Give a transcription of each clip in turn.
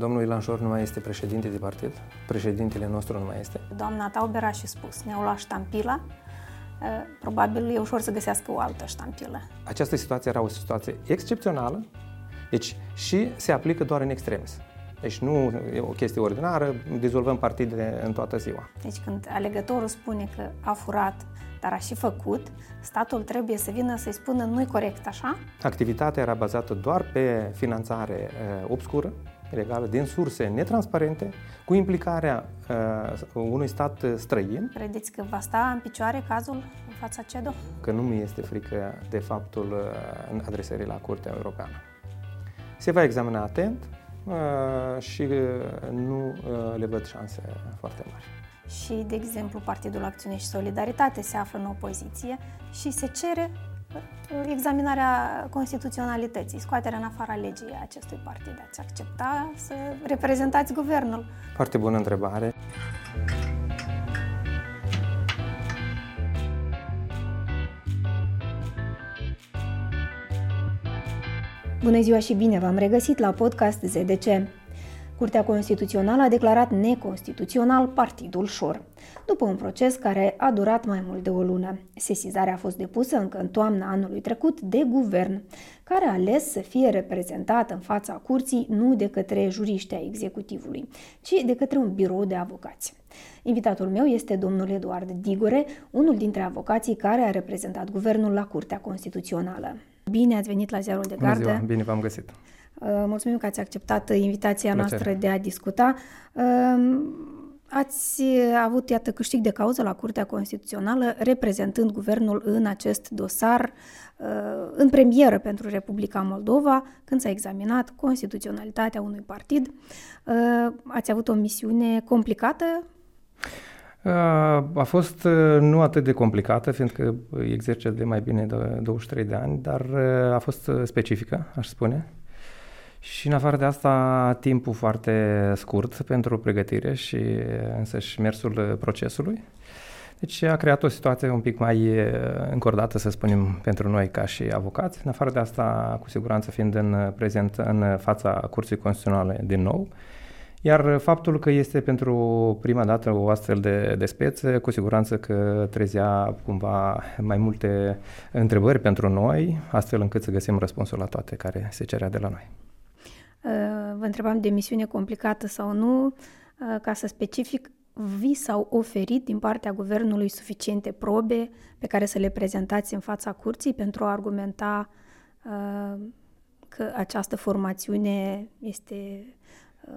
Domnul Ilan Șor nu mai este președinte de partid, președintele nostru nu mai este. Doamna Tauber a și spus, ne-au luat ștampila, probabil e ușor să găsească o altă ștampilă. Această situație era o situație excepțională, deci și se aplică doar în extremis. Deci nu e o chestie ordinară, dizolvăm partidele în toată ziua. Deci când alegătorul spune că a furat, dar a și făcut, statul trebuie să vină să-i spună nu-i corect, așa? Activitatea era bazată doar pe finanțare uh, obscură, ilegală, din surse netransparente, cu implicarea uh, unui stat străin. Credeți că va sta în picioare cazul în fața CEDO? Că nu mi este frică de faptul uh, adresării la Curtea Europeană. Se va examina atent, Uh, și uh, nu uh, le văd șanse foarte mari. Și, de exemplu, Partidul Acțiune și Solidaritate se află în opoziție și se cere examinarea constituționalității, scoaterea în afara legii acestui partid. Ați accepta să reprezentați guvernul? Foarte bună întrebare. Bună ziua și bine v-am regăsit la podcast ZDC. Curtea Constituțională a declarat neconstituțional Partidul Șor, după un proces care a durat mai mult de o lună. Sesizarea a fost depusă încă în toamna anului trecut de guvern, care a ales să fie reprezentat în fața curții nu de către juriști ai executivului, ci de către un birou de avocați. Invitatul meu este domnul Eduard Digore, unul dintre avocații care a reprezentat guvernul la Curtea Constituțională. Bine ați venit la Ziarul de Gardă. Bună ziua, bine v-am găsit. Uh, mulțumim că ați acceptat invitația Plăcere. noastră de a discuta. Uh, ați avut, iată, câștig de cauză la Curtea Constituțională, reprezentând guvernul în acest dosar, uh, în premieră pentru Republica Moldova, când s-a examinat constituționalitatea unui partid. Ați avut o misiune complicată a fost nu atât de complicată, fiindcă exerce de mai bine de 23 de ani, dar a fost specifică, aș spune. Și în afară de asta, timpul foarte scurt pentru pregătire și însăși mersul procesului. Deci a creat o situație un pic mai încordată, să spunem, pentru noi ca și avocați. În afară de asta, cu siguranță fiind în prezent în fața Curții Constituționale din nou, iar faptul că este pentru prima dată o astfel de, de speță, cu siguranță că trezea cumva mai multe întrebări pentru noi, astfel încât să găsim răspunsul la toate care se cerea de la noi. Uh, vă întrebam de misiune complicată sau nu, uh, ca să specific, vi s-au oferit din partea guvernului suficiente probe pe care să le prezentați în fața curții pentru a argumenta uh, că această formațiune este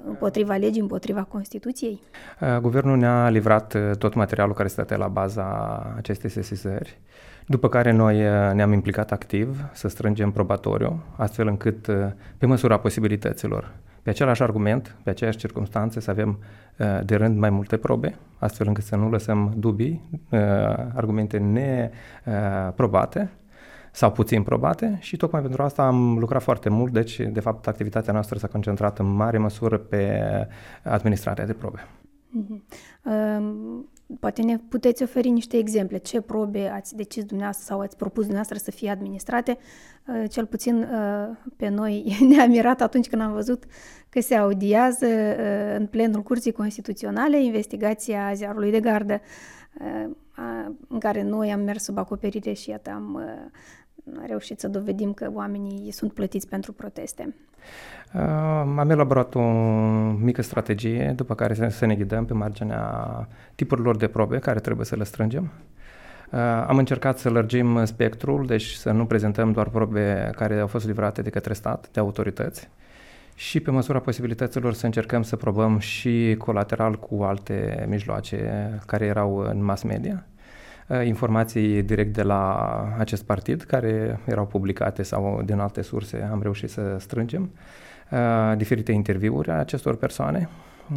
împotriva legii, împotriva Constituției? Uh, guvernul ne-a livrat uh, tot materialul care stătea la baza acestei sesizări, după care noi uh, ne-am implicat activ să strângem probatoriu, astfel încât, pe măsura posibilităților, pe același argument, pe aceeași circunstanțe, să avem de rând mai multe probe, astfel încât să nu lăsăm dubii, argumente neprobate, sau puțin probate și tocmai pentru asta am lucrat foarte mult, deci de fapt activitatea noastră s-a concentrat în mare măsură pe administrarea de probe. Mm-hmm. Uh, poate ne puteți oferi niște exemple. Ce probe ați decis dumneavoastră sau ați propus dumneavoastră să fie administrate? Uh, cel puțin uh, pe noi ne-a mirat atunci când am văzut că se audiază uh, în plenul Curții Constituționale investigația ziarului de gardă, uh, în care noi am mers sub acoperire și iată am uh, a reușit să dovedim că oamenii sunt plătiți pentru proteste. Uh, am elaborat o mică strategie după care să, să ne ghidăm pe marginea tipurilor de probe care trebuie să le strângem. Uh, am încercat să lărgim spectrul, deci să nu prezentăm doar probe care au fost livrate de către stat, de autorități, și pe măsura posibilităților să încercăm să probăm și colateral cu alte mijloace care erau în mass media. Uh, informații direct de la acest partid care erau publicate sau din alte surse am reușit să strângem uh, diferite interviuri a acestor persoane.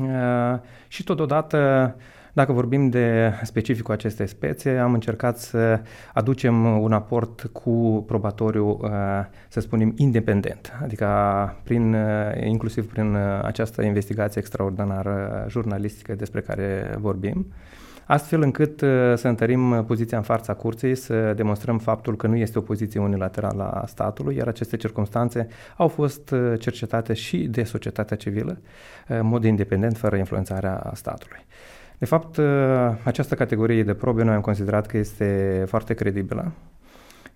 Uh, și totodată dacă vorbim de specificul acestei spețe, am încercat să aducem un aport cu probatoriu, să spunem, independent, adică prin, inclusiv prin această investigație extraordinară jurnalistică despre care vorbim, astfel încât să întărim poziția în fața curții, să demonstrăm faptul că nu este o poziție unilaterală a statului, iar aceste circunstanțe au fost cercetate și de societatea civilă, în mod independent, fără influențarea statului. De fapt, această categorie de probe noi am considerat că este foarte credibilă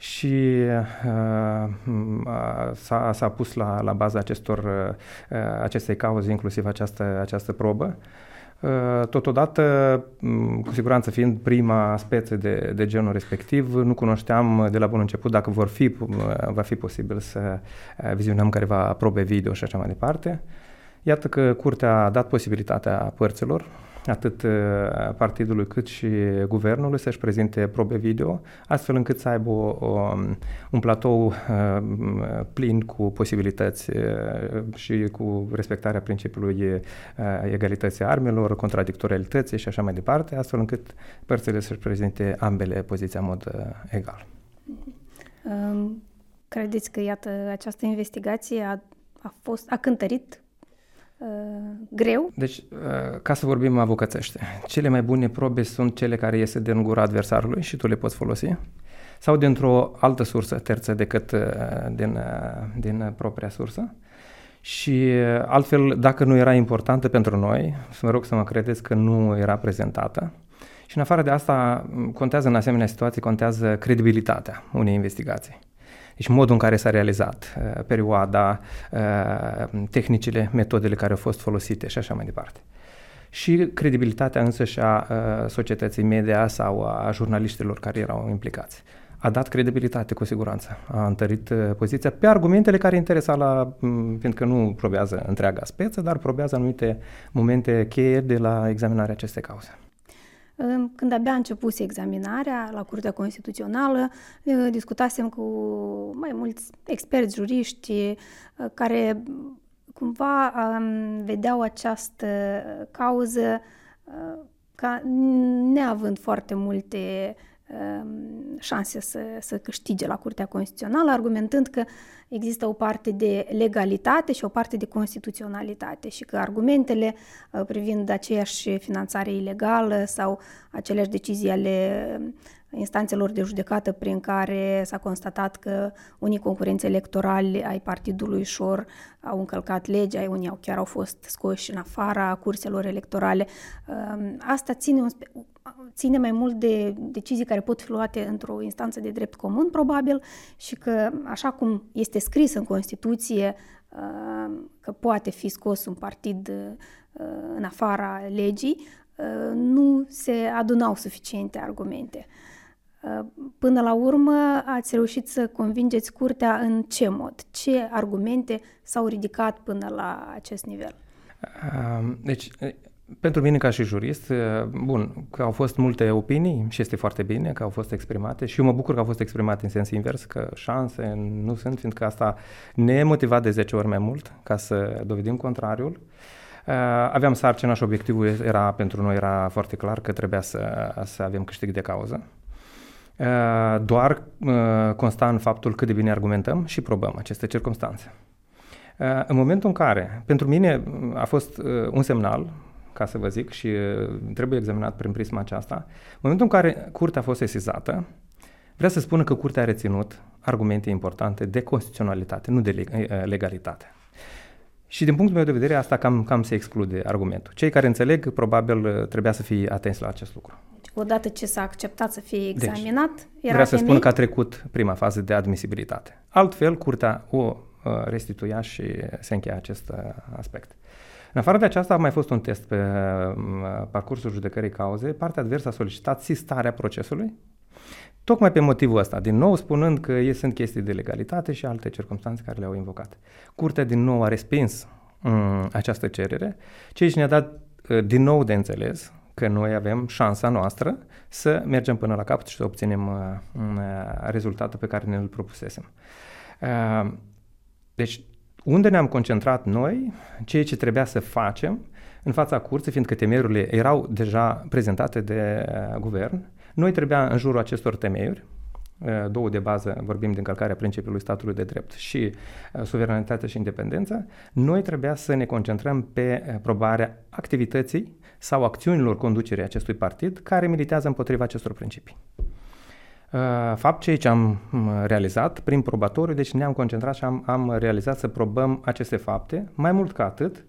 și uh, s-a, s-a pus la, la baza acestor, uh, acestei cauze, inclusiv această, această probă. Uh, totodată, um, cu siguranță fiind prima speță de, de genul respectiv, nu cunoșteam de la bun început dacă vor fi, uh, va fi posibil să uh, vizionăm careva probe video și așa mai departe. Iată că curtea a dat posibilitatea părților atât uh, partidului cât și guvernului să-și prezinte probe video, astfel încât să aibă o, o, un platou uh, plin cu posibilități uh, și cu respectarea principiului egalității armelor, contradictorialității și așa mai departe, astfel încât părțile să-și prezinte ambele poziții în mod egal. Credeți că, iată, această investigație a, a fost, a cântărit Uh, greu. Deci, uh, ca să vorbim avocațește, cele mai bune probe sunt cele care iese din gura adversarului și tu le poți folosi sau dintr-o altă sursă terță decât uh, din, din propria sursă. Și altfel, dacă nu era importantă pentru noi, să mă rog să mă credeți că nu era prezentată. Și în afară de asta, contează în asemenea situații, contează credibilitatea unei investigații. Deci modul în care s-a realizat, uh, perioada, uh, tehnicile, metodele care au fost folosite și așa mai departe. Și credibilitatea însă și a uh, societății media sau a jurnaliștilor care erau implicați. A dat credibilitate, cu siguranță. A întărit poziția pe argumentele care interesa la, fiindcă nu probează întreaga speță, dar probează anumite momente cheie de la examinarea acestei cauze. Când abia a început examinarea la Curtea Constituțională, discutasem cu mai mulți experți, juriști, care cumva vedeau această cauză ca neavând foarte multe șanse să, să câștige la Curtea Constituțională, argumentând că există o parte de legalitate și o parte de constituționalitate și că argumentele uh, privind aceeași finanțare ilegală sau aceleași decizii ale instanțelor de judecată prin care s-a constatat că unii concurenți electorali ai partidului Șor au încălcat legea, unii au chiar au fost scoși în afara curselor electorale. Um, asta ține, un, ține mai mult de decizii care pot fi luate într-o instanță de drept comun, probabil, și că, așa cum este scris în Constituție, um, că poate fi scos un partid uh, în afara legii, uh, nu se adunau suficiente argumente. Până la urmă ați reușit să convingeți curtea în ce mod? Ce argumente s-au ridicat până la acest nivel? Deci, pentru mine ca și jurist, bun, că au fost multe opinii și este foarte bine că au fost exprimate și eu mă bucur că au fost exprimate în sens invers, că șanse nu sunt, fiindcă asta ne motivat de 10 ori mai mult ca să dovedim contrariul. Aveam sarcina și obiectivul era pentru noi era foarte clar că trebuia să, să avem câștig de cauză. Uh, doar uh, consta în faptul cât de bine argumentăm și probăm aceste circunstanțe. Uh, în momentul în care, pentru mine a fost un semnal, ca să vă zic, și trebuie examinat prin prisma aceasta, în momentul în care curtea a fost sesizată, vrea să spună că curtea a reținut argumente importante de constituționalitate, nu de legalitate. Și din punctul meu de vedere, asta cam, cam se exclude argumentul. Cei care înțeleg, probabil, trebuia să fie atenți la acest lucru odată ce s-a acceptat să fie deci, examinat, deci, era Vreau să spun că a trecut prima fază de admisibilitate. Altfel, curtea o uh, restituia și se încheia acest uh, aspect. În afară de aceasta a mai fost un test pe uh, parcursul judecării cauze. Partea adversă a solicitat sistarea procesului, tocmai pe motivul ăsta, din nou spunând că sunt chestii de legalitate și alte circunstanțe care le-au invocat. Curtea din nou a respins um, această cerere, ceea ce ne-a dat din nou de înțeles că noi avem șansa noastră să mergem până la capăt și să obținem uh, uh, rezultatul pe care ne-l propusesem. Uh, deci, unde ne-am concentrat noi, ceea ce trebuia să facem în fața curții, fiindcă temerurile erau deja prezentate de uh, guvern, noi trebuia în jurul acestor temeiuri două de bază, vorbim de încălcarea principiului statului de drept și suveranitatea și independența, noi trebuia să ne concentrăm pe probarea activității sau acțiunilor conducerii acestui partid care militează împotriva acestor principii. Fapt ce aici am realizat prin probatoriu, deci ne-am concentrat și am, am realizat să probăm aceste fapte. Mai mult ca atât,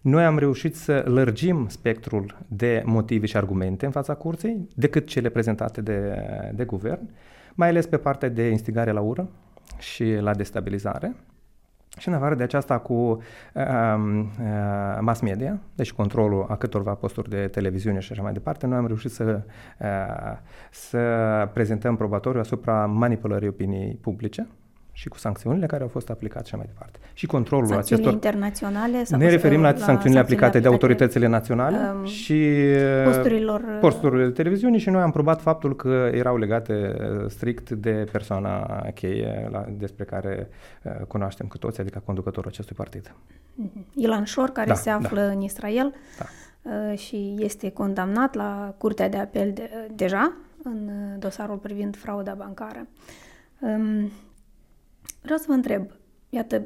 noi am reușit să lărgim spectrul de motive și argumente în fața curții decât cele prezentate de, de guvern, mai ales pe partea de instigare la ură și la destabilizare. Și în afară de aceasta cu uh, uh, mass media, deci controlul a câtorva posturi de televiziune și așa mai departe, noi am reușit să, uh, să prezentăm probatoriu asupra manipulării opiniei publice și cu sancțiunile care au fost aplicate și mai departe. Și controlul Sancțiunile acestor... internaționale? Sau ne referim la, la sancțiunile aplicate, de autoritățile naționale um, și posturilor... posturile de televiziune și noi am probat faptul că erau legate strict de persoana cheie la, despre care uh, cunoaștem cu toți, adică conducătorul acestui partid. Mhm. Ilan Șor, care da, se află da. în Israel da. uh, și este condamnat la Curtea de Apel de, deja în dosarul privind frauda bancară. Um, Vreau să vă întreb, iată,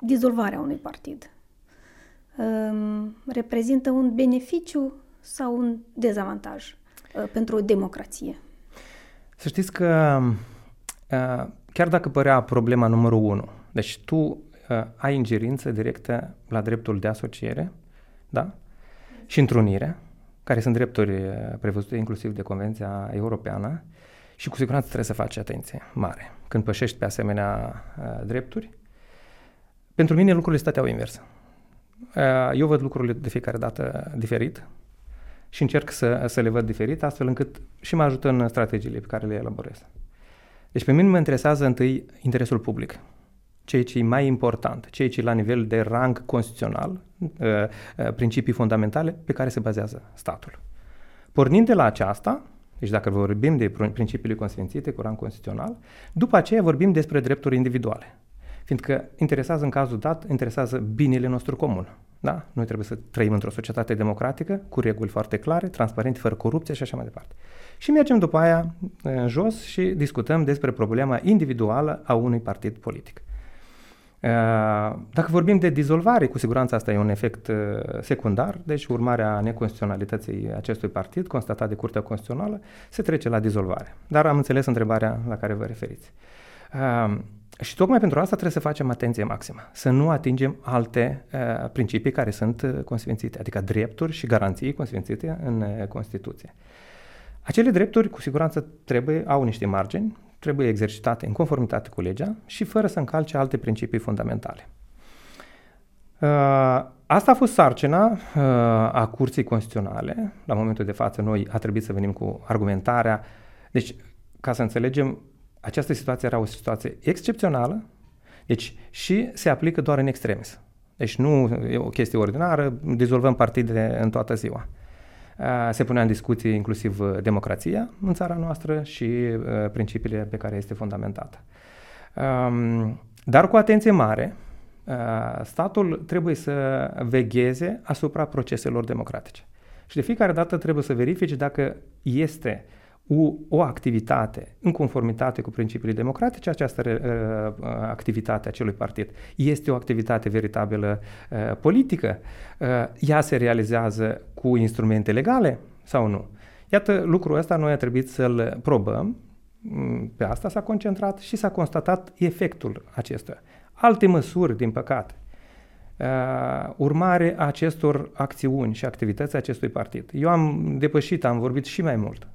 dizolvarea unui partid um, reprezintă un beneficiu sau un dezavantaj uh, pentru o democrație? Să știți că uh, chiar dacă părea problema numărul unu, deci tu uh, ai ingerință directă la dreptul de asociere, da? Și întrunire, care sunt drepturi prevăzute inclusiv de Convenția Europeană, și cu siguranță trebuie să faci atenție mare când pășești pe asemenea uh, drepturi. Pentru mine lucrurile stăteau invers. Uh, eu văd lucrurile de fiecare dată diferit și încerc să, să le văd diferit, astfel încât și mă ajută în strategiile pe care le elaborez. Deci pe mine mă interesează întâi interesul public, ceea ce e mai important, ceea ce e la nivel de rang constituțional, uh, uh, principii fundamentale pe care se bazează statul. Pornind de la aceasta, deci dacă vorbim de principiile consfințite cu rang constituțional, după aceea vorbim despre drepturi individuale. Fiindcă interesează în cazul dat, interesează binele nostru comun. Da? Noi trebuie să trăim într-o societate democratică, cu reguli foarte clare, transparente, fără corupție și așa mai departe. Și mergem după aia în jos și discutăm despre problema individuală a unui partid politic. Uh, dacă vorbim de dizolvare, cu siguranță asta e un efect uh, secundar, deci urmarea neconstituționalității acestui partid, constatat de Curtea Constituțională, se trece la dizolvare. Dar am înțeles întrebarea la care vă referiți. Uh, și tocmai pentru asta trebuie să facem atenție maximă, să nu atingem alte principii care sunt consfințite, adică drepturi și garanții consfințite în Constituție. Acele drepturi, cu siguranță, trebuie, au niște margini, trebuie exercitate în conformitate cu legea și fără să încalce alte principii fundamentale. Uh, asta a fost sarcina uh, a Curții Constituționale. La momentul de față, noi a trebuit să venim cu argumentarea. Deci, ca să înțelegem, această situație era o situație excepțională, deci și se aplică doar în extremis. Deci nu e o chestie ordinară, dizolvăm partide în toată ziua. Se punea în discuție inclusiv uh, democrația în țara noastră și uh, principiile pe care este fundamentată. Um, dar cu atenție mare, uh, statul trebuie să vegheze asupra proceselor democratice. Și de fiecare dată trebuie să verifice dacă este o, o activitate în conformitate cu principiile democratice, această uh, activitate a acelui partid este o activitate veritabilă uh, politică, uh, ea se realizează cu instrumente legale sau nu. Iată, lucrul ăsta noi a trebuit să-l probăm, mm, pe asta s-a concentrat și s-a constatat efectul acesta. Alte măsuri, din păcate, uh, urmare a acestor acțiuni și activități acestui partid. Eu am depășit, am vorbit și mai mult Uh,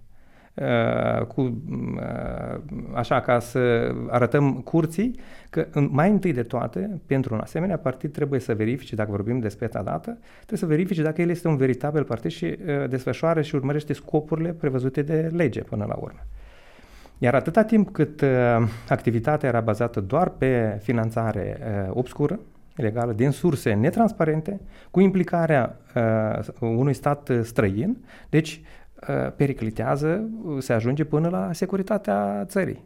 cu, uh, așa ca să arătăm curții că mai întâi de toate, pentru un asemenea partid trebuie să verifice, dacă vorbim despre dată, trebuie să verifice dacă el este un veritabil partid și uh, desfășoară și urmărește scopurile prevăzute de lege până la urmă. Iar atâta timp cât uh, activitatea era bazată doar pe finanțare uh, obscură, ilegală, din surse netransparente, cu implicarea uh, unui stat străin, deci Uh, periclitează, uh, se ajunge până la securitatea țării.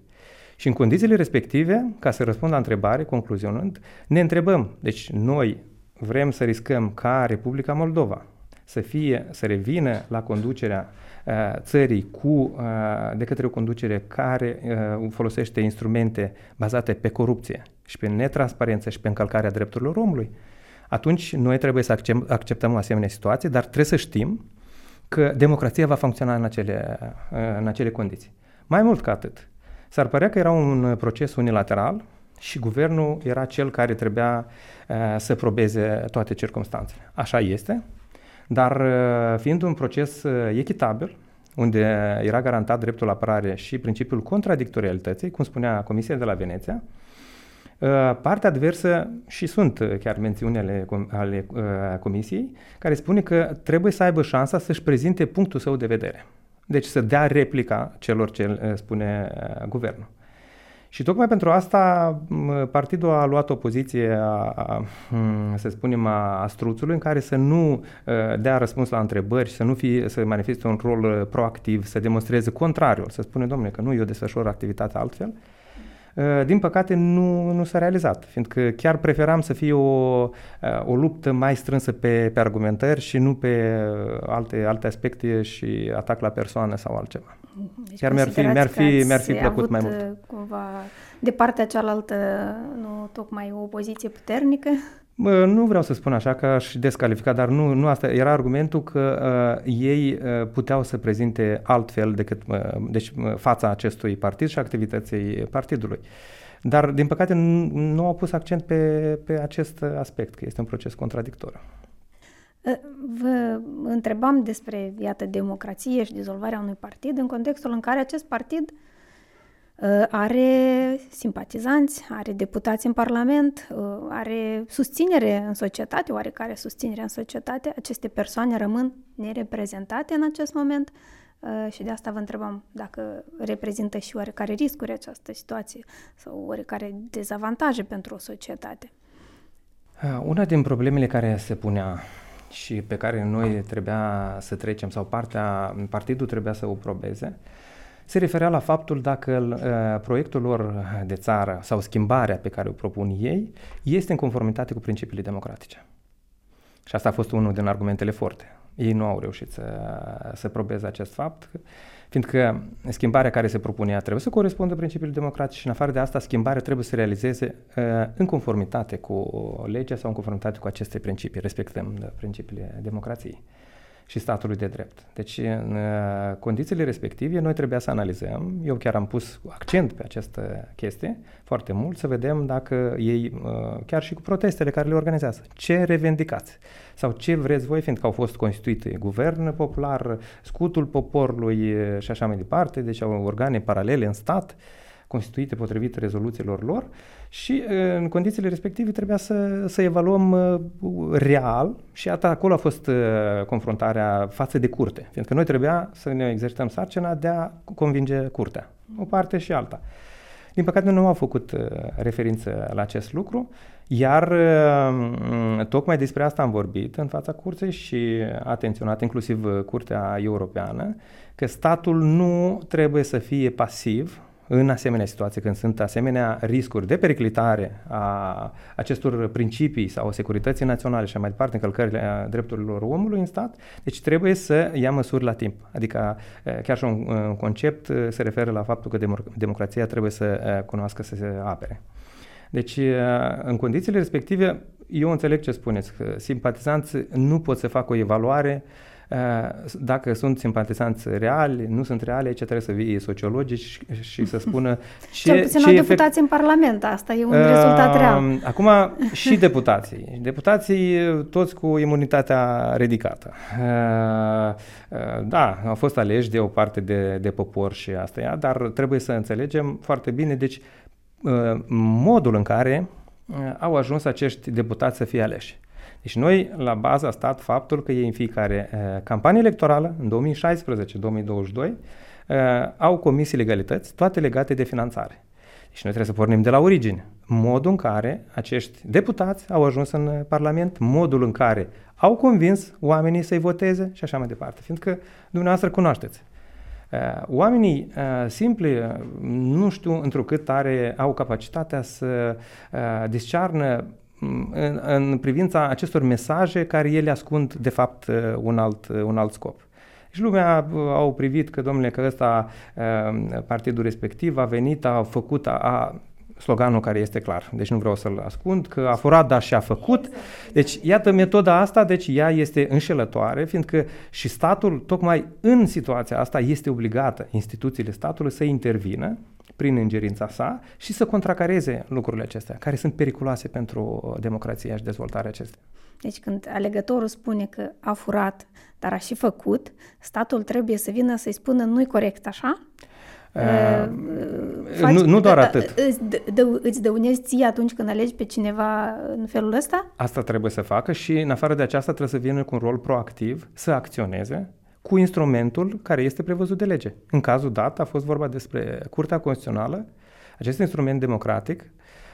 Și în condițiile respective, ca să răspund la întrebare, concluzionând, ne întrebăm, deci noi vrem să riscăm ca Republica Moldova să fie, să revină la conducerea uh, țării cu, uh, de către o conducere care uh, folosește instrumente bazate pe corupție și pe netransparență și pe încălcarea drepturilor omului, atunci noi trebuie să acceptăm o asemenea situație, dar trebuie să știm că democrația va funcționa în acele, în acele condiții. Mai mult ca atât, s-ar părea că era un proces unilateral și guvernul era cel care trebuia uh, să probeze toate circunstanțele. Așa este, dar uh, fiind un proces uh, echitabil, unde era garantat dreptul la apărare și principiul contradictorialității, cum spunea Comisia de la Veneția, Partea adversă, și sunt chiar mențiuni ale, ale uh, Comisiei, care spune că trebuie să aibă șansa să-și prezinte punctul său de vedere. Deci să dea replica celor ce uh, spune uh, guvernul. Și tocmai pentru asta partidul a luat o poziție, a, a, să spunem, a, a struțului în care să nu dea răspuns la întrebări, să nu fie, să manifeste un rol proactiv, să demonstreze contrariul, să spune, domnule, că nu eu desfășor activitatea altfel, Uh, din păcate nu, nu s-a realizat, fiindcă chiar preferam să fie o, uh, o luptă mai strânsă pe, pe argumentări și nu pe uh, alte, alte aspecte și atac la persoană sau altceva. Deci chiar mi-ar fi, mi-ar fi, mi-ar fi plăcut mai mult. Cumva de partea cealaltă nu tocmai o opoziție puternică? Nu vreau să spun așa că aș descalifica, dar nu, nu asta era argumentul că uh, ei uh, puteau să prezinte altfel decât uh, deci, uh, fața acestui partid și activității partidului. Dar, din păcate, nu, nu au pus accent pe, pe acest aspect, că este un proces contradictoriu. Uh, vă întrebam despre, iată, democrație și dizolvarea unui partid în contextul în care acest partid uh, Uh, are simpatizanți, are deputați în Parlament, uh, are susținere în societate, oarecare susținere în societate. Aceste persoane rămân nereprezentate în acest moment uh, și de asta vă întrebam dacă reprezintă și oarecare riscuri această situație sau oarecare dezavantaje pentru o societate. Una din problemele care se punea și pe care noi trebuia să trecem sau partea, partidul trebuia să o probeze, se referea la faptul dacă uh, proiectul lor de țară sau schimbarea pe care o propun ei este în conformitate cu principiile democratice. Și asta a fost unul din argumentele forte. Ei nu au reușit să, să probeze acest fapt, fiindcă schimbarea care se propunea trebuie să corespundă principiilor democratice și în afară de asta schimbarea trebuie să se realizeze uh, în conformitate cu legea sau în conformitate cu aceste principii, respectăm principiile democrației și statului de drept. Deci, în uh, condițiile respective, noi trebuia să analizăm, eu chiar am pus accent pe această chestie foarte mult, să vedem dacă ei, uh, chiar și cu protestele care le organizează, ce revendicați? Sau ce vreți voi, fiindcă au fost constituite guvern popular, scutul poporului uh, și așa mai departe, deci au organe paralele în stat, constituite potrivit rezoluțiilor lor și în condițiile respective trebuia să, să evaluăm real și atât acolo a fost confruntarea față de curte, fiindcă noi trebuia să ne exercităm sarcina de a convinge curtea, o parte și alta. Din păcate nu au făcut referință la acest lucru, iar tocmai despre asta am vorbit în fața curții și atenționat inclusiv Curtea Europeană, că statul nu trebuie să fie pasiv în asemenea situații, când sunt asemenea riscuri de periclitare a acestor principii sau securității naționale și mai departe, încălcările drepturilor omului în stat, deci trebuie să ia măsuri la timp. Adică chiar și un, un concept se referă la faptul că democrația trebuie să cunoască să se apere. Deci, în condițiile respective, eu înțeleg ce spuneți, că simpatizanții nu pot să facă o evaluare uh, Eh, dacă sunt simpatizanți reali, nu sunt reali, aici trebuie să vii sociologici și să spună ce Cel puțin ce efect... deputați în Parlament, asta e un uh, rezultat real. Acum și deputații. Deputații toți cu imunitatea ridicată. Uh, uh, da, au fost aleși de o parte de, de popor și asta e, dar trebuie să înțelegem foarte bine, deci uh, modul în care uh, au ajuns acești deputați să fie aleși. Deci noi, la bază, a stat faptul că ei în fiecare uh, campanie electorală, în 2016-2022, uh, au comisii legalități, toate legate de finanțare. Și noi trebuie să pornim de la origine. Modul în care acești deputați au ajuns în Parlament, modul în care au convins oamenii să-i voteze și așa mai departe. Fiindcă dumneavoastră cunoașteți. Oamenii simpli, nu știu întrucât are, au capacitatea să discearnă în, în privința acestor mesaje care ele ascund de fapt un alt, un alt scop. Și lumea au privit că, domnule, că ăsta, partidul respectiv a venit, a făcut, a, a sloganul care este clar, deci nu vreau să-l ascund, că a furat, dar și a făcut. Deci, iată, metoda asta, deci ea este înșelătoare, fiindcă și statul, tocmai în situația asta, este obligată, instituțiile statului, să intervină prin ingerința sa și să contracareze lucrurile acestea, care sunt periculoase pentru democrația și dezvoltarea acestea. Deci când alegătorul spune că a furat, dar a și făcut, statul trebuie să vină să-i spună nu-i corect așa? Uh, faci, nu, nu doar da, atât. Îți, dă, îți dăunezi ție atunci când alegi pe cineva în felul ăsta? Asta trebuie să facă și în afară de aceasta trebuie să vină cu un rol proactiv, să acționeze cu instrumentul care este prevăzut de lege. În cazul dat a fost vorba despre Curtea Constituțională, acest instrument democratic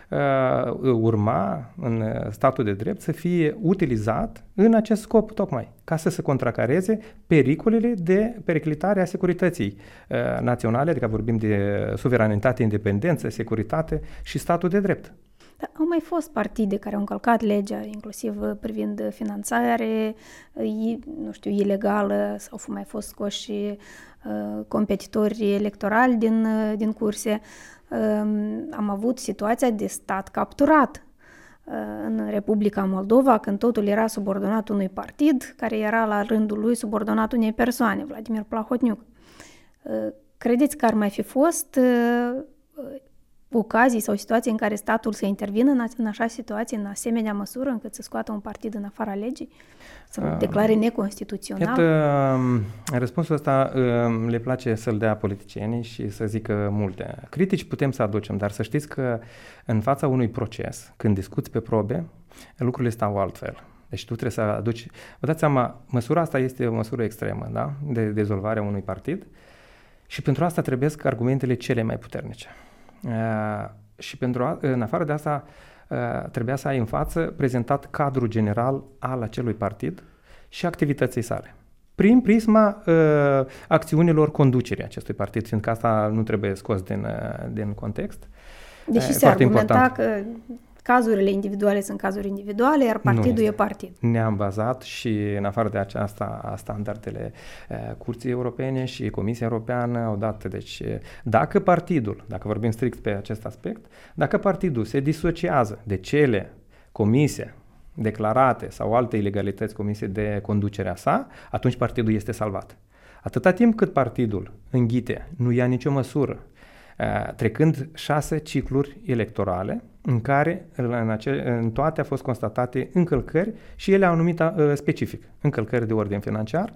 uh, urma în statul de drept să fie utilizat în acest scop tocmai, ca să se contracareze pericolele de periclitare a securității uh, naționale, adică vorbim de suveranitate, independență, securitate și statul de drept. Dar au mai fost partide care au încălcat legea, inclusiv privind finanțare, nu știu, ilegală, sau au mai fost scoși uh, competitori electorali din, uh, din curse. Um, am avut situația de stat capturat uh, în Republica Moldova, când totul era subordonat unui partid, care era la rândul lui subordonat unei persoane, Vladimir Plahotniuc. Credeți că ar mai fi fost ocazii sau situații în care statul să intervină în, în așa situație, în asemenea măsură, încât să scoată un partid în afara legii, să uh, declare neconstituțional? Iată, um, răspunsul ăsta um, le place să-l dea politicienii și să zică multe. Critici putem să aducem, dar să știți că în fața unui proces, când discuți pe probe, lucrurile stau altfel. Deci tu trebuie să aduci... Vă dați seama, măsura asta este o măsură extremă, da? De dezolvare a unui partid și pentru asta trebuie argumentele cele mai puternice. Uh, și pentru a, în afară de asta uh, trebuia să ai în față prezentat cadrul general al acelui partid și activității sale. Prin prisma uh, acțiunilor conducerii acestui partid, fiindcă asta nu trebuie scos din, uh, din context. Deși se argumenta important. că cazurile individuale sunt cazuri individuale, iar partidul e partid. Ne-am bazat și în afară de aceasta standardele uh, Curții Europene și Comisia Europeană au dat, deci dacă partidul, dacă vorbim strict pe acest aspect, dacă partidul se disociază de cele comise declarate sau alte ilegalități comise de conducerea sa, atunci partidul este salvat. Atâta timp cât partidul înghite, nu ia nicio măsură, trecând șase cicluri electorale, în care în, ace- în toate a fost constatate încălcări și ele au numit uh, specific încălcări de ordin financiar,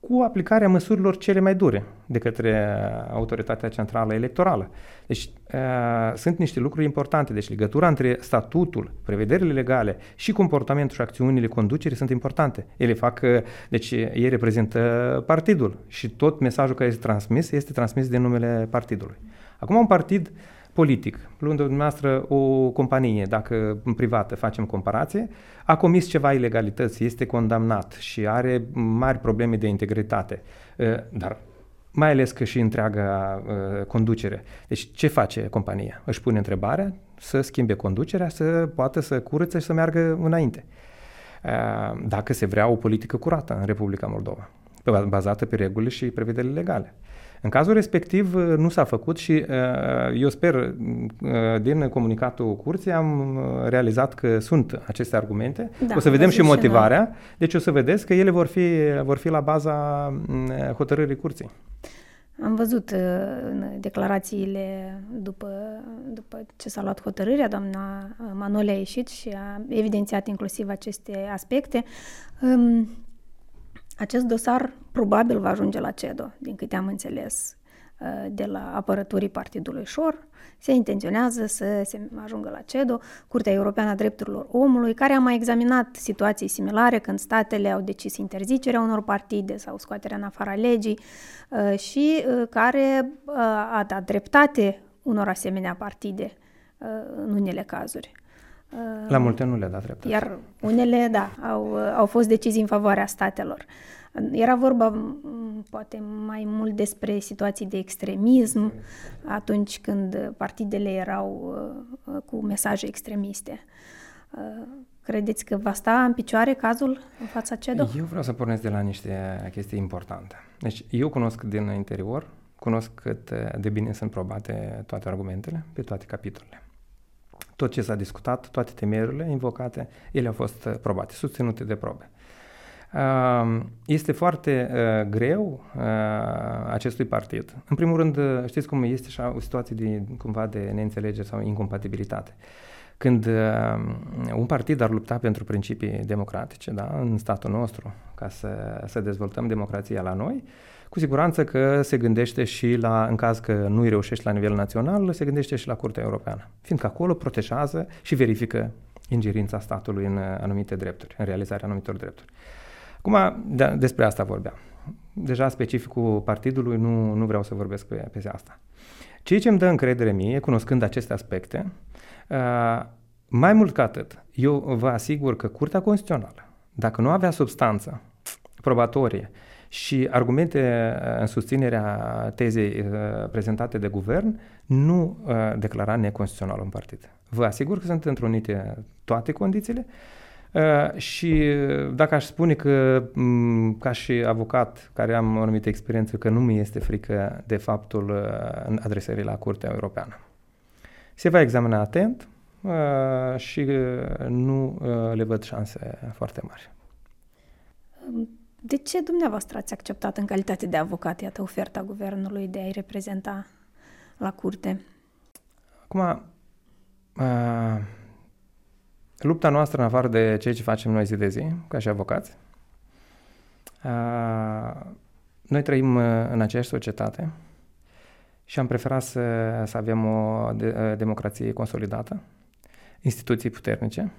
cu aplicarea măsurilor cele mai dure de către Autoritatea Centrală Electorală. Deci uh, sunt niște lucruri importante. Deci legătura între statutul, prevederile legale și comportamentul și acțiunile conducerii sunt importante. Ele fac, uh, deci ei reprezintă partidul și tot mesajul care este transmis este transmis de numele partidului. Acum un partid uh, politic, luând dumneavoastră o companie, dacă în privată facem comparație, a comis ceva ilegalități, este condamnat și are mari probleme de integritate, uh, dar mai ales că și întreaga uh, conducere. Deci ce face compania? Își pune întrebarea să schimbe conducerea, să poată să curățe și să meargă înainte. Uh, dacă se vrea o politică curată în Republica Moldova, bazată pe reguli și prevederile legale. În cazul respectiv uh, nu s-a făcut și uh, eu sper uh, din comunicatul curții am realizat că sunt aceste argumente. Da, o să vedem și motivarea. Și deci o să vedeți că ele vor fi, vor fi la baza mm, hotărârii curții. Am văzut în declarațiile după, după ce s-a luat hotărârea, doamna Manole a ieșit și a evidențiat inclusiv aceste aspecte. Um, acest dosar probabil va ajunge la CEDO, din câte am înțeles uh, de la apărătorii Partidului Șor. Se intenționează să se ajungă la CEDO, Curtea Europeană a Drepturilor Omului, care a mai examinat situații similare când statele au decis interzicerea unor partide sau scoaterea în afara legii uh, și uh, care a dat dreptate unor asemenea partide în unele cazuri. La multe nu le-a dat dreptate. Iar unele, da, au, au fost decizii în favoarea statelor. Era vorba poate mai mult despre situații de extremism atunci când partidele erau uh, cu mesaje extremiste. Credeți că va sta în picioare cazul în fața CEDO? Eu vreau să pornesc de la niște chestii importante. Deci eu cunosc din interior, cunosc cât de bine sunt probate toate argumentele pe toate capitolele. Tot ce s-a discutat, toate temerile invocate, ele au fost probate, susținute de probe. Este foarte greu acestui partid. În primul rând, știți cum este așa o situație de, cumva de neînțelegere sau incompatibilitate. Când un partid ar lupta pentru principii democratice da, în statul nostru, ca să, să dezvoltăm democrația la noi, cu siguranță că se gândește și la, în caz că nu-i reușești la nivel național, se gândește și la Curtea Europeană, fiindcă acolo protejează și verifică ingerința statului în anumite drepturi, în realizarea anumitor drepturi. Acum, de, despre asta vorbeam. Deja specificul partidului nu, nu vreau să vorbesc pe, pe asta. Ceea ce îmi dă încredere mie, cunoscând aceste aspecte, uh, mai mult ca atât, eu vă asigur că Curtea Constituțională, dacă nu avea substanță probatorie și argumente uh, în susținerea tezei uh, prezentate de guvern, nu declara neconstituțional un partid. Vă asigur că sunt întrunite toate condițiile Uh, și dacă aș spune că, um, ca și avocat care am o anumită experiență, că nu mi este frică de faptul uh, în adresării la Curtea Europeană. Se va examina atent uh, și uh, nu uh, le văd șanse foarte mari. Um, de ce dumneavoastră ați acceptat în calitate de avocat, iată, oferta guvernului de a-i reprezenta la curte? Acum, uh, lupta noastră, în afară de ceea ce facem noi zi de zi, ca și avocați, noi trăim uh, în aceeași societate și am preferat să, să avem o de, uh, democrație consolidată, instituții puternice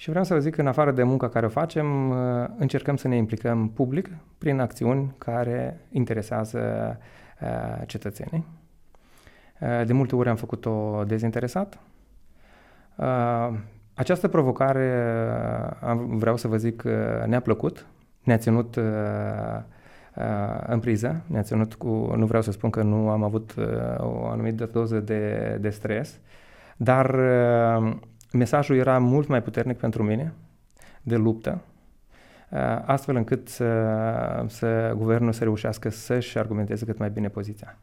și vreau să vă zic că în afară de munca care o facem, uh, încercăm să ne implicăm public prin acțiuni care interesează cetățenii. De multe ori am făcut-o dezinteresat, această provocare, vreau să vă zic, ne-a plăcut, ne-a ținut în priză, ne-a ținut cu, nu vreau să spun că nu am avut o anumită doză de, de stres, dar mesajul era mult mai puternic pentru mine, de luptă, astfel încât să, să guvernul să reușească să-și argumenteze cât mai bine poziția.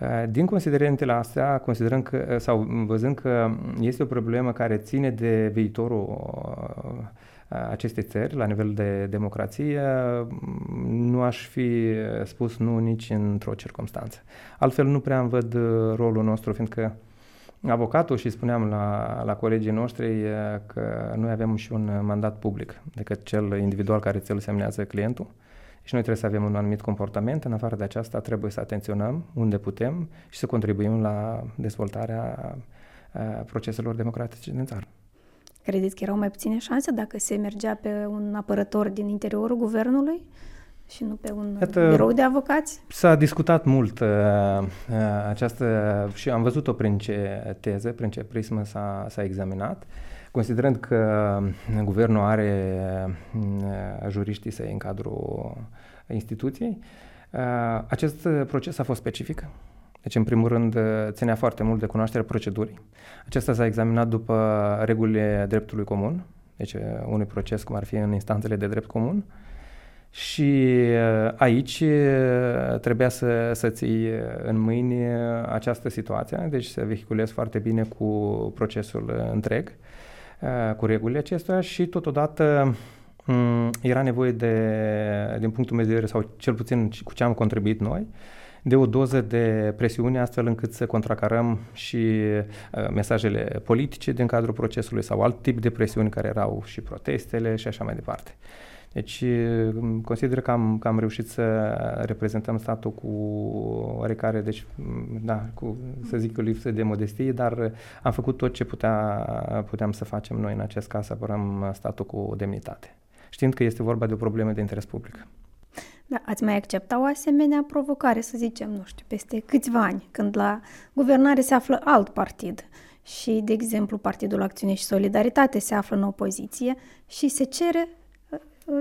Uh, din considerentele astea, considerăm că, uh, sau văzând că este o problemă care ține de viitorul uh, acestei țări la nivel de democrație, nu aș fi spus nu nici într-o circunstanță. Altfel nu prea îmi văd rolul nostru, fiindcă avocatul și spuneam la, la colegii noștri că noi avem și un mandat public decât cel individual care ți-l semnează clientul și noi trebuie să avem un anumit comportament. În afară de aceasta, trebuie să atenționăm unde putem și să contribuim la dezvoltarea proceselor democratice din țară. Credeți că erau mai puține șanse dacă se mergea pe un apărător din interiorul guvernului și nu pe un Iată, birou de avocați? S-a discutat mult uh, această și am văzut-o prin ce teză, prin ce prismă s-a, s-a examinat. Uh, Considerând că guvernul are mm, juriștii săi în cadrul instituției, uh, acest proces a fost specific. Deci, în primul rând, ținea foarte mult de cunoașterea procedurii. Acesta s-a examinat după regulile dreptului comun, deci unui proces cum ar fi în instanțele de drept comun. Și uh, aici uh, trebuia să, să ții în mâini această situație, deci să vehiculezi foarte bine cu procesul întreg. Uh, cu regulile acestea și totodată um, era nevoie de, din punctul meu de vedere, sau cel puțin cu ce am contribuit noi, de o doză de presiune astfel încât să contracarăm și uh, mesajele politice din cadrul procesului sau alt tip de presiuni care erau și protestele și așa mai departe. Deci consider că am, că am reușit să reprezentăm statul cu oarecare, deci, da, cu, să zic, o lipsă de modestie, dar am făcut tot ce putea, puteam să facem noi în acest caz, să apărăm statul cu demnitate, știind că este vorba de o problemă de interes public. Da, ați mai accepta o asemenea provocare, să zicem, nu știu, peste câțiva ani, când la guvernare se află alt partid și, de exemplu, Partidul Acțiune și Solidaritate se află în opoziție și se cere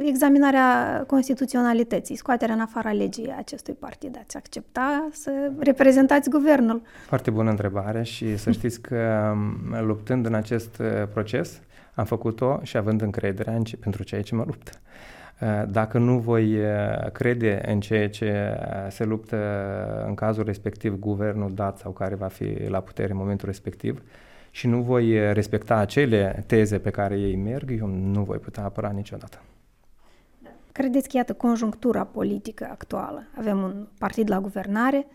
examinarea constituționalității, scoaterea în afara legii acestui partid. Ați accepta să reprezentați guvernul? Foarte bună întrebare și să știți că um, luptând în acest uh, proces am făcut-o și având încredere în ce, pentru ceea ce mă luptă. Uh, dacă nu voi uh, crede în ceea ce se luptă în cazul respectiv guvernul dat sau care va fi la putere în momentul respectiv, și nu voi respecta acele teze pe care ei merg, eu nu voi putea apăra niciodată. Credeți că, iată, conjunctura politică actuală? Avem un partid la guvernare,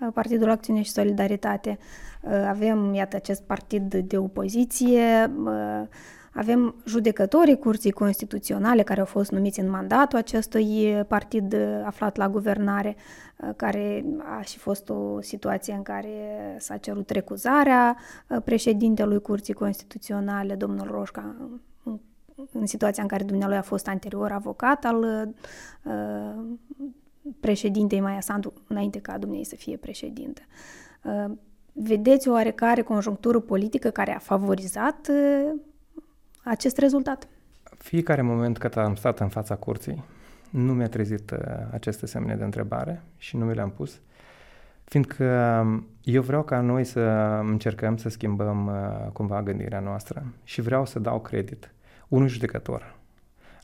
uh, Partidul Acțiune și Solidaritate, uh, avem, iată, acest partid de opoziție, uh, avem judecătorii Curții Constituționale care au fost numiți în mandatul acestui partid aflat la guvernare, care a și fost o situație în care s-a cerut recuzarea președintelui Curții Constituționale, domnul Roșca, în situația în care dumnealui a fost anterior avocat al uh, președintei Maia Sandu, înainte ca dumnei să fie președinte. Uh, vedeți o oarecare conjunctură politică care a favorizat uh, acest rezultat? Fiecare moment cât am stat în fața curții, nu mi-a trezit uh, aceste semne de întrebare și nu mi le-am pus, fiindcă um, eu vreau ca noi să încercăm să schimbăm uh, cumva gândirea noastră și vreau să dau credit unui judecător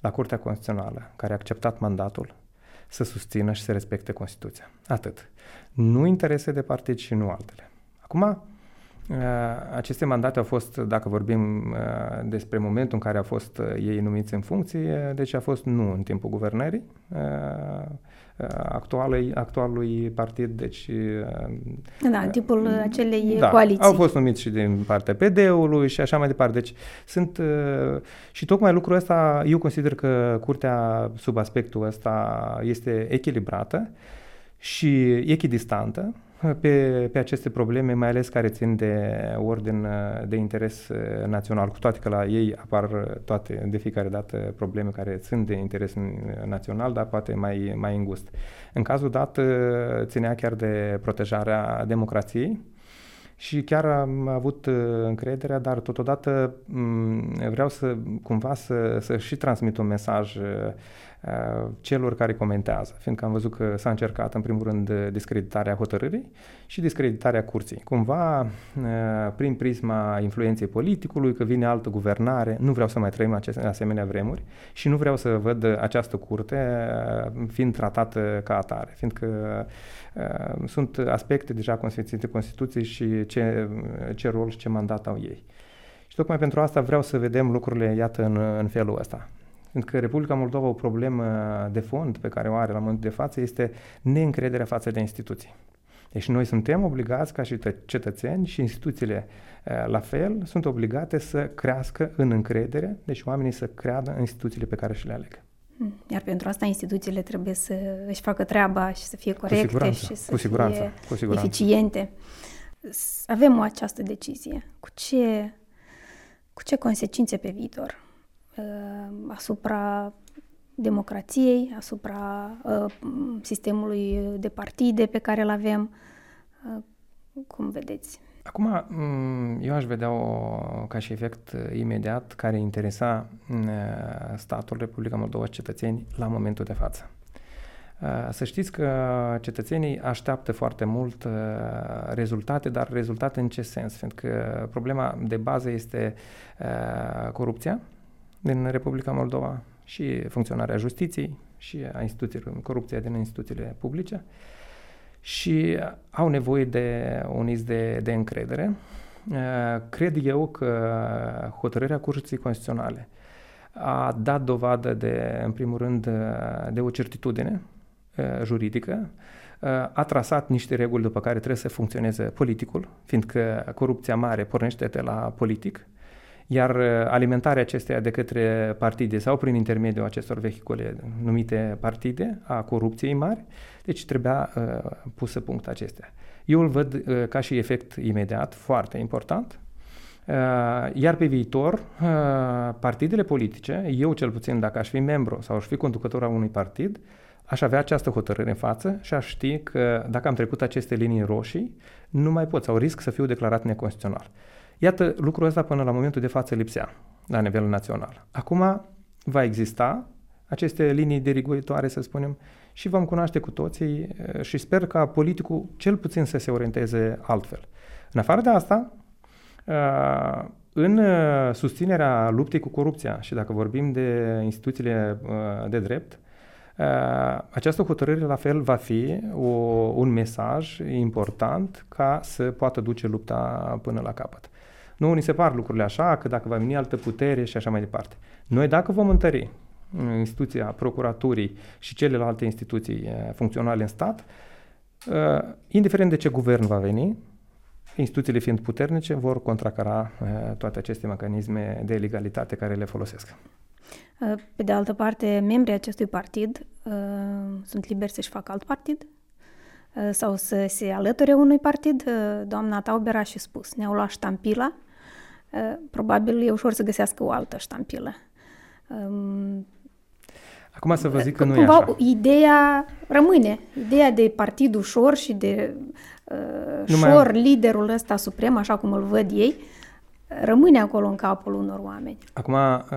la Curtea Constituțională care a acceptat mandatul să susțină și să respecte Constituția. Atât. Nu interese de partid și nu altele. Acum, Uh, aceste mandate au fost, dacă vorbim uh, despre momentul în care au fost uh, ei numiți în funcție, deci a fost nu în timpul guvernării actualului, actualului partid, deci... Da, în timpul acelei da, coaliții. au fost numiți și din partea PD-ului și așa mai departe. Deci sunt... Și tocmai lucrul ăsta, eu consider că curtea, sub aspectul ăsta, este echilibrată și echidistantă, pe, pe aceste probleme, mai ales care țin de ordin de interes uh, național, cu toate că la ei apar toate, de fiecare dată, probleme care țin de interes național, dar poate mai, mai îngust. În cazul dat, uh, ținea chiar de protejarea democrației, și chiar am avut uh, încrederea, dar totodată mm, vreau să cumva să, să și transmit un mesaj Uh, celor care comentează, fiindcă am văzut că s-a încercat în primul rând discreditarea hotărârii și discreditarea curții. Cumva, uh, prin prisma influenței politicului, că vine altă guvernare, nu vreau să mai trăim aceste asemenea vremuri și nu vreau să văd această curte uh, fiind tratată ca atare, fiindcă sunt aspecte deja consfințite Constituției și ce, ce rol și ce mandat au ei. Și tocmai pentru asta vreau să vedem lucrurile, iată, în, în felul ăsta. Pentru că Republica Moldova o problemă de fond pe care o are la momentul de față este neîncrederea față de instituții. Deci noi suntem obligați ca și cetățeni și instituțiile eh, la fel sunt obligate să crească în încredere, deci oamenii să creadă în instituțiile pe care și le aleg. Hmm. Iar pentru asta instituțiile trebuie să își facă treaba și să fie corecte și să cu siguranță, fie cu siguranță. eficiente. Avem o această decizie. Cu ce, cu ce consecințe pe viitor? Uh, asupra democrației, asupra uh, sistemului de partide pe care îl avem. Uh, cum vedeți? Acum, mm, eu aș vedea o, ca și efect imediat care interesa statul Republica Moldova cetățeni la momentul de față. Să știți că cetățenii așteaptă foarte mult rezultate, dar rezultate în ce sens? Pentru că problema de bază este corupția, din Republica Moldova și funcționarea justiției și a instituțiilor, corupția din instituțiile publice și au nevoie de un iz de, de încredere. Uh, cred eu că hotărârea Curții Constituționale a dat dovadă de, în primul rând, de o certitudine uh, juridică, uh, a trasat niște reguli după care trebuie să funcționeze politicul, fiindcă corupția mare pornește de la politic, iar uh, alimentarea acesteia de către partide sau prin intermediul acestor vehicule numite partide a corupției mari, deci trebuia uh, pusă punct acestea. Eu îl văd uh, ca și efect imediat, foarte important, uh, iar pe viitor, uh, partidele politice, eu cel puțin dacă aș fi membru sau aș fi conducător al unui partid, aș avea această hotărâre în față și aș ști că dacă am trecut aceste linii roșii, nu mai pot sau risc să fiu declarat neconstituțional. Iată, lucrul ăsta până la momentul de față lipsea la nivel național. Acum va exista aceste linii diriguitoare, să spunem, și vom cunoaște cu toții și sper ca politicul cel puțin să se orienteze altfel. În afară de asta, în susținerea luptei cu corupția și dacă vorbim de instituțiile de drept, această hotărâre la fel va fi o, un mesaj important ca să poată duce lupta până la capăt. Nu ni se par lucrurile așa, că dacă va veni altă putere și așa mai departe. Noi dacă vom întări instituția procuraturii și celelalte instituții funcționale în stat, indiferent de ce guvern va veni, instituțiile fiind puternice, vor contracara toate aceste mecanisme de legalitate care le folosesc. Pe de altă parte, membrii acestui partid sunt liberi să-și facă alt partid sau să se alăture unui partid. Doamna Tauber a și spus, ne-au luat ștampila, probabil e ușor să găsească o altă ștampilă. Acum să vă zic că nu Cumva, e așa. ideea rămâne. Ideea de partid ușor și de uh, șor, mai... liderul ăsta suprem, așa cum îl văd ei, rămâne acolo în capul unor oameni. Acum, uh,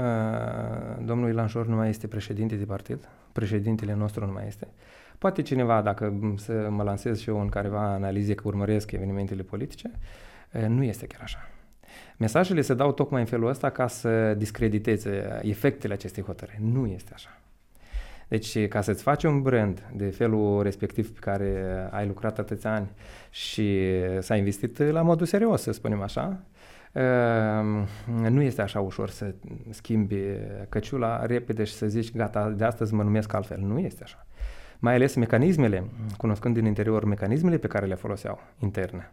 domnul Ilan Șor nu mai este președinte de partid, președintele nostru nu mai este. Poate cineva, dacă să mă lansez și eu în careva analize că urmăresc evenimentele politice, uh, nu este chiar așa. Mesajele se dau tocmai în felul ăsta ca să discrediteze efectele acestei hotărâri. Nu este așa. Deci, ca să-ți faci un brand de felul respectiv pe care ai lucrat atâția ani și s-a investit la modul serios, să spunem așa, ehm, nu este așa ușor să schimbi căciula repede și să zici, gata, de astăzi mă numesc altfel. Nu este așa. Mai ales mecanismele, cunoscând din interior mecanismele pe care le foloseau interne,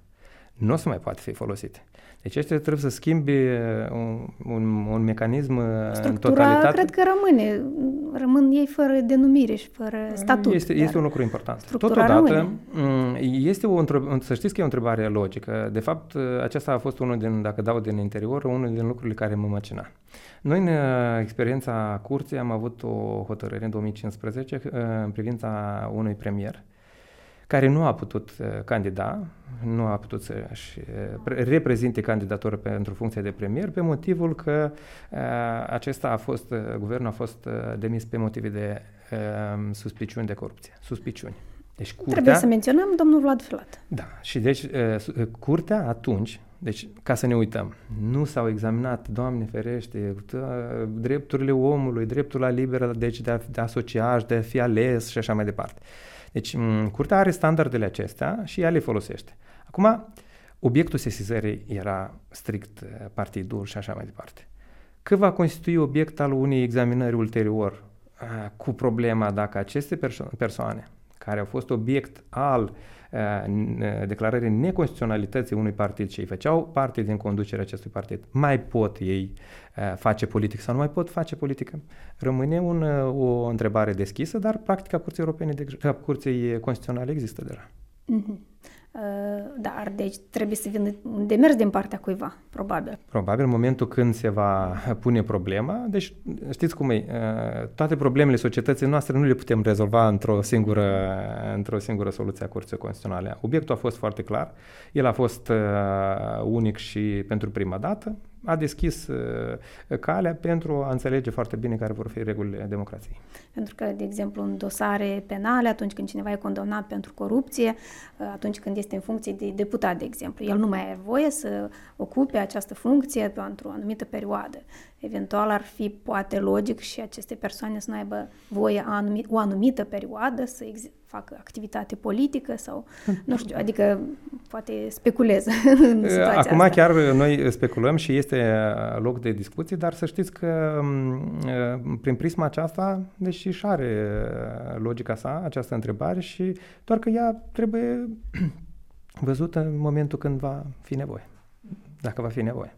nu o să mai poate fi folosite. Deci ăștia trebuie să schimbi uh, un, un, un mecanism uh, Structura în totalitate. cred că rămâne. Rămân ei fără denumire și fără statut. Este, este un lucru important. Totodată, rămâne. Mm, este o, să știți că e o întrebare logică. De fapt, uh, acesta a fost unul din, dacă dau din interior, unul din lucrurile care mă măcina. Noi, în experiența curții, am avut o hotărâre în 2015 în privința unui premier care nu a putut uh, candida, nu a putut să-și uh, reprezinte candidatură pentru funcția de premier pe motivul că uh, acesta a fost, guvernul a fost demis pe motive de suspiciuni de corupție. Suspiciuni. Deci curtea, Trebuie să menționăm domnul Vlad Filat. Da, și deci curtea atunci, deci ca să ne uităm, nu s-au examinat, Doamne ferește, drepturile omului, dreptul la liberă, deci de a, de a asocia, de a fi ales și așa mai departe. Deci, curtea are standardele acestea și ea le folosește. Acum, obiectul sesizării era strict uh, partidul și așa mai departe. Că va constitui obiect al unei examinări ulterior uh, cu problema dacă aceste perso- persoane care au fost obiect al uh, declarării neconstituționalității unui partid și ei făceau parte din conducerea acestui partid, mai pot ei uh, face politică sau nu mai pot face politică? Rămâne un, uh, o întrebare deschisă, dar practica Curții Europene de Curții Constituționale există deja. Mm-hmm. Dar, deci, trebuie să vină un demers din partea cuiva, probabil. Probabil, în momentul când se va pune problema, deci, știți cum e, toate problemele societății noastre nu le putem rezolva într-o singură, într-o singură soluție a Curții Constituționale. Obiectul a fost foarte clar, el a fost unic și pentru prima dată, a deschis uh, calea pentru a înțelege foarte bine care vor fi regulile democrației. Pentru că, de exemplu, în dosare penale, atunci când cineva e condamnat pentru corupție, uh, atunci când este în funcție de deputat, de exemplu, el nu mai are voie să ocupe această funcție pentru o anumită perioadă. Eventual ar fi poate logic și aceste persoane să nu aibă voie anumi, o anumită perioadă să ex- facă activitate politică sau, nu știu, adică poate speculez în situația Acum asta. chiar noi speculăm și este loc de discuții, dar să știți că prin prisma aceasta, deși și are logica sa, această întrebare și doar că ea trebuie văzută în momentul când va fi nevoie, dacă va fi nevoie.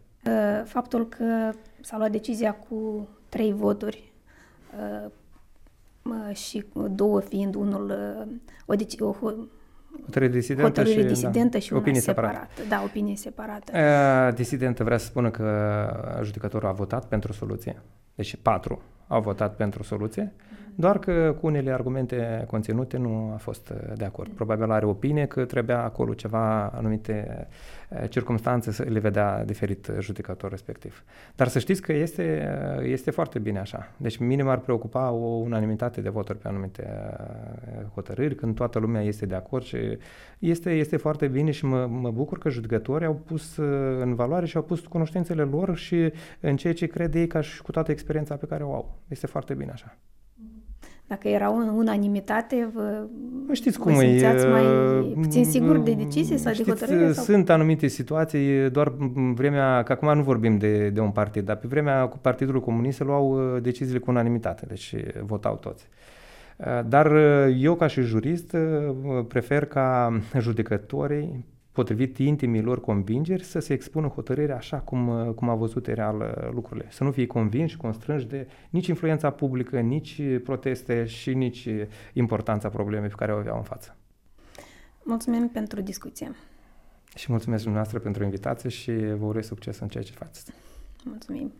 Faptul că s-a luat decizia cu trei voturi și două fiind unul o, deci, o Hotărâre disidentă hotărâre și, disidentă da, și una opinie separată. separată. Da, opinie separată. Uh, disidentă vrea să spună că judecătorul a votat pentru soluție. Deci patru au votat pentru soluție. Doar că cu unele argumente conținute nu a fost de acord. Probabil are opinie că trebuia acolo ceva anumite circunstanțe să le vedea diferit judecător respectiv. Dar să știți că este, este foarte bine așa. Deci minim ar preocupa o unanimitate de voturi pe anumite hotărâri, când toată lumea este de acord și este, este foarte bine și mă, mă bucur că judecătorii au pus în valoare și au pus cunoștințele lor și în ceea ce cred ei ca și cu toată experiența pe care o au. Este foarte bine așa. Dacă era în unanimitate, vă, știți vă cum simțeați e, mai puțin sigur de decizie sau știți, de hotărâre? Sau? Sunt anumite situații, doar în vremea, că acum nu vorbim de, de un partid, dar pe vremea cu Partidul Comunist se luau deciziile cu unanimitate, deci votau toți. Dar eu, ca și jurist, prefer ca judecătorii potrivit intimilor convingeri, să se expună hotărârea așa cum, cum a văzut real uh, lucrurile. Să nu fie convinși, constrânși de nici influența publică, nici proteste și nici importanța problemei pe care o aveau în față. Mulțumim pentru discuție. Și mulțumesc dumneavoastră pentru invitație și vă urez succes în ceea ce faceți. Mulțumim.